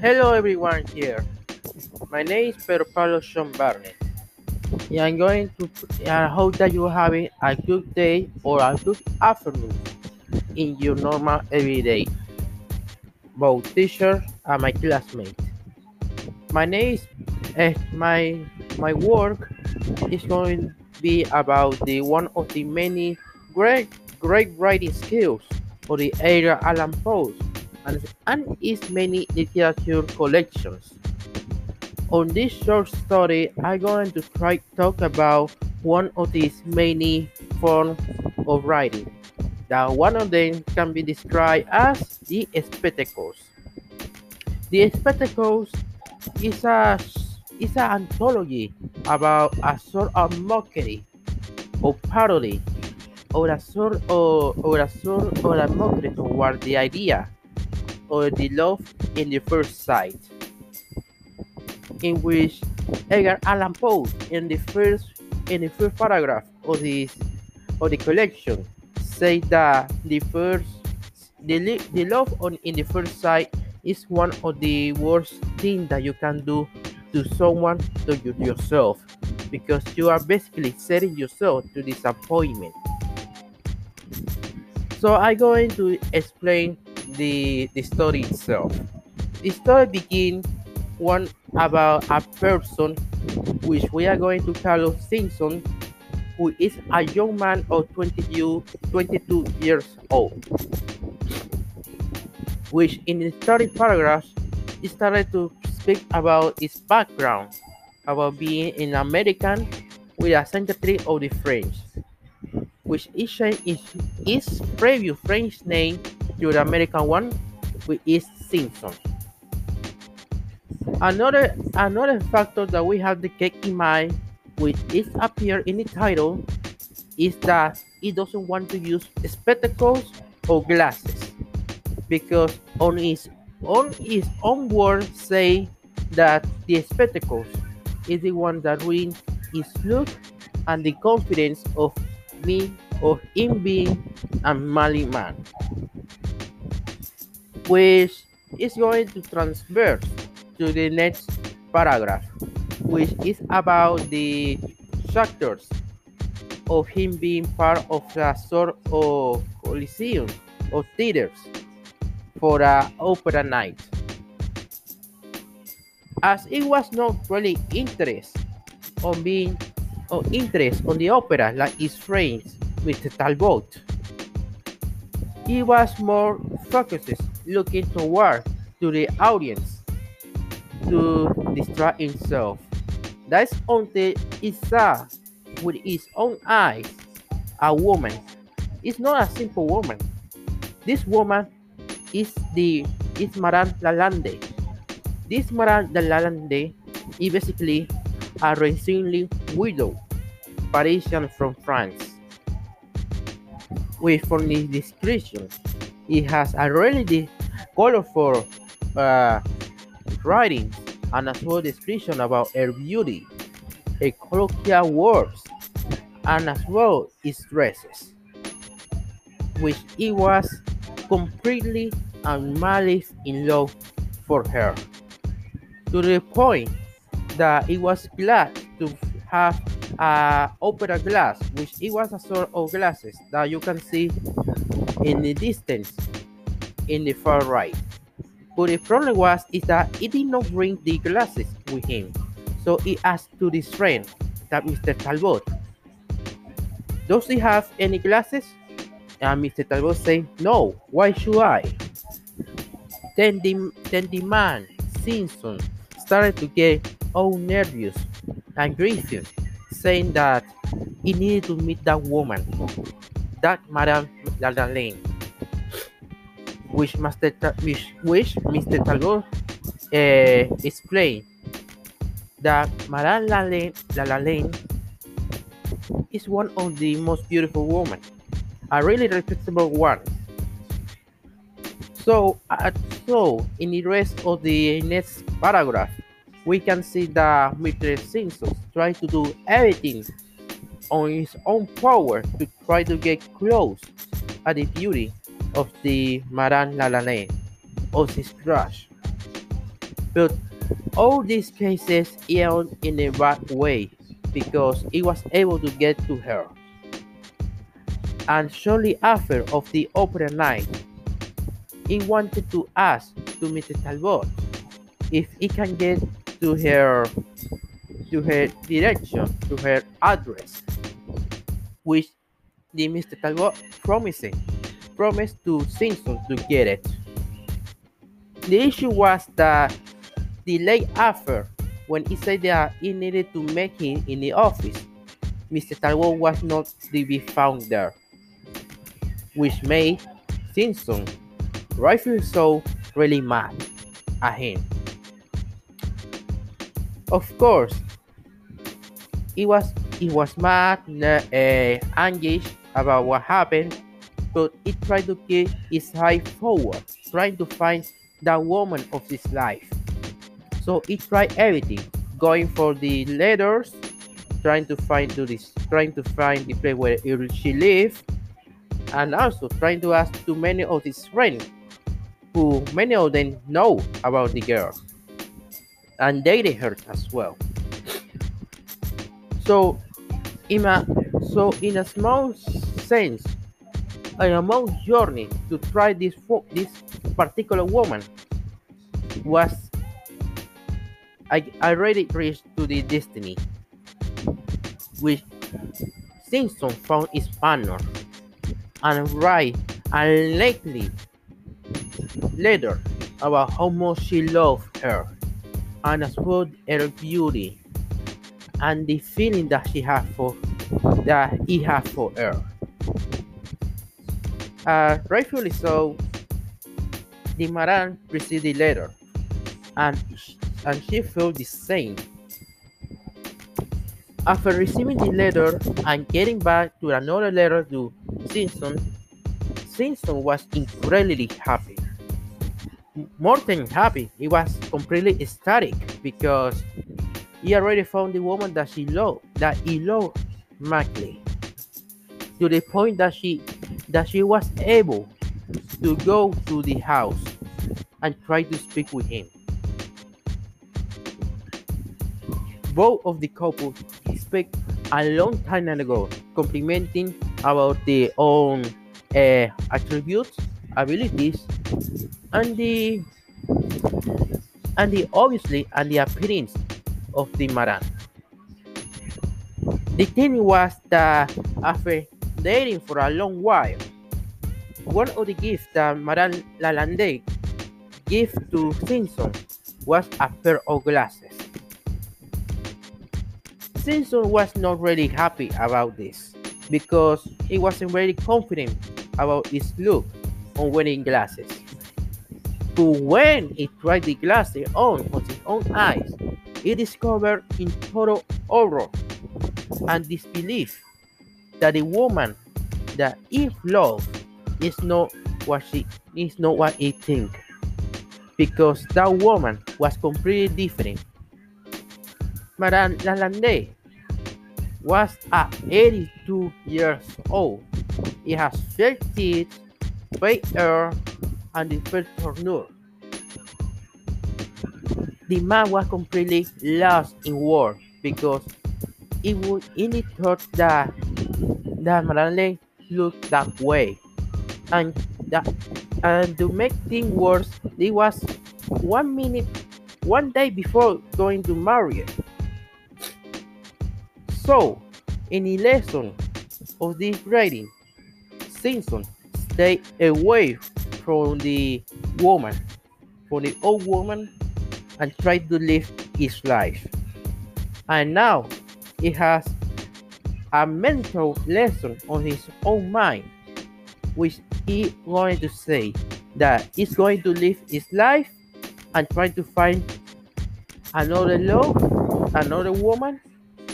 Hello everyone here. My name is Pedro Pablo Sean Barnett. And I'm going to I hope that you're having a good day or a good afternoon in your normal everyday. Both teacher and my classmate. My name is uh, my my work is going to be about the one of the many great great writing skills of the Edgar Allan Poe and, and its many literature collections. On this short story, I'm going to try talk about one of these many forms of writing. That one of them can be described as the spectacles. The spectacles is a is an anthology about a sort of mockery or parody or a sort of or a sort of a mockery toward the idea or the love in the first sight in which Edgar Allan Poe in the first in the first paragraph of this of the collection say that the first the, the love on in the first sight is one of the worst things that you can do to someone to you yourself because you are basically setting yourself to disappointment. So i'm going to explain the the story itself. The story begins one about a person which we are going to call Simpson, who is a young man of 22, 22 years old, which in the story paragraphs he started to speak about his background, about being an American with a century of the French, which is his previous French name to the American one, which is Simpson. Another another factor that we have to keep in mind, which is appear in the title, is that he doesn't want to use spectacles or glasses. Because on his on his own words say that the spectacles is the one that ruins his look and the confidence of me of him being a manly man which is going to transverse to the next paragraph, which is about the factors of him being part of a sort of coliseum of theaters for an opera night. As it was not really interest on being or interest on the opera like his friends with Talbot. He was more focused looking toward to the audience to distract himself. That's until he saw with his own eyes a woman. It's not a simple woman. This woman is the is Madame Lalande. This Madame Lalande is basically a recently widow Parisian from France. With from the description, it has a really colorful uh, writings and a well description about her beauty, her colloquial words, and as well its dresses, which he was completely and malice in love for her, to the point that he was glad to have a opera glass, which it was a sort of glasses that you can see in the distance in the far right. But the problem was is that he did not bring the glasses with him. So he asked to his friend, that Mr. Talbot, does he have any glasses? And Mr. Talbot said, no, why should I? Then the, then the man, Simpson, started to get all nervous and grieving, saying that he needed to meet that woman, that Madame Lalande which Master which, which Mr. Talbot uh, explained that Madame Lalande, is one of the most beautiful women, a really respectable one. So, uh, so in the rest of the next paragraph, we can see that Mr. Simpson tries to do everything on his own power to try to get close at the beauty of the Madame Lalande of his crush. But all these cases end in a bad way because he was able to get to her. And shortly after of the opera night, he wanted to ask to Mr. Talbot if he can get to her to her direction, to her address, which the Mr. Talbot promising promised to Simpson to get it. The issue was that the late after when he said that he needed to make him in the office, Mr. Talbot was not to be found there, which made Simpson, rightfully so, really mad at him. Of course, he was he was mad, uh, anguished about what happened, but he tried to keep his eye forward, trying to find the woman of his life. So he tried everything, going for the letters, trying to find to this, trying to find the place where she lived, and also trying to ask to many of his friends, who many of them know about the girl, and dated her as well. So, in a so in a small sense, a small journey to try this this particular woman was I already reached to the destiny which Simpson found his partner and write unlikely letter about how much she loved her and as well her beauty and the feeling that she had for that he had for her. Uh, rightfully so, the Madame received the letter, and and she felt the same. After receiving the letter and getting back to another letter to Simpson, Simpson was incredibly happy. More than happy, he was completely ecstatic because he already found the woman that she loved, that he loved madly, to the point that she that she was able to go to the house and try to speak with him. Both of the couple spoke a long time ago, complimenting about their own uh, attributes, abilities, and the and the obviously and the appearance of the Maran. The thing was that after dating for a long while, one of the gifts that Madame Lalande gave to Simpson was a pair of glasses. Simpson was not really happy about this because he wasn't very confident about his look on wearing glasses. But when he tried the glasses on on his own eyes, he discovered in total horror and disbelief that the woman that he loved is not what she is not what he think because that woman was completely different. Madame Lalande was at 82 years old. He has fair teeth, fair hair, and the fair tournure the man was completely lost in words because he would only thought that that Marilyn looked that way. And that and to make things worse, it was one minute one day before going to marry. So in the lesson of this writing, Simpson stay away from the woman, from the old woman and try to live his life. And now he has a mental lesson on his own mind, which he wanted to say that he's going to live his life and try to find another love, another woman,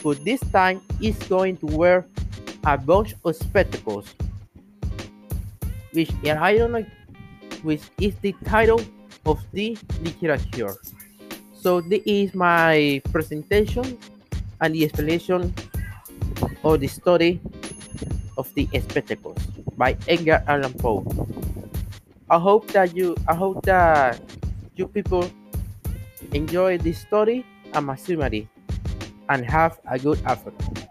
but this time he's going to wear a bunch of spectacles, which I don't know, which is the title of the literature. So this is my presentation and the explanation of the story of the spectacles by Edgar Allan Poe. I hope that you I hope that you people enjoy this story and mathematics and have a good afternoon.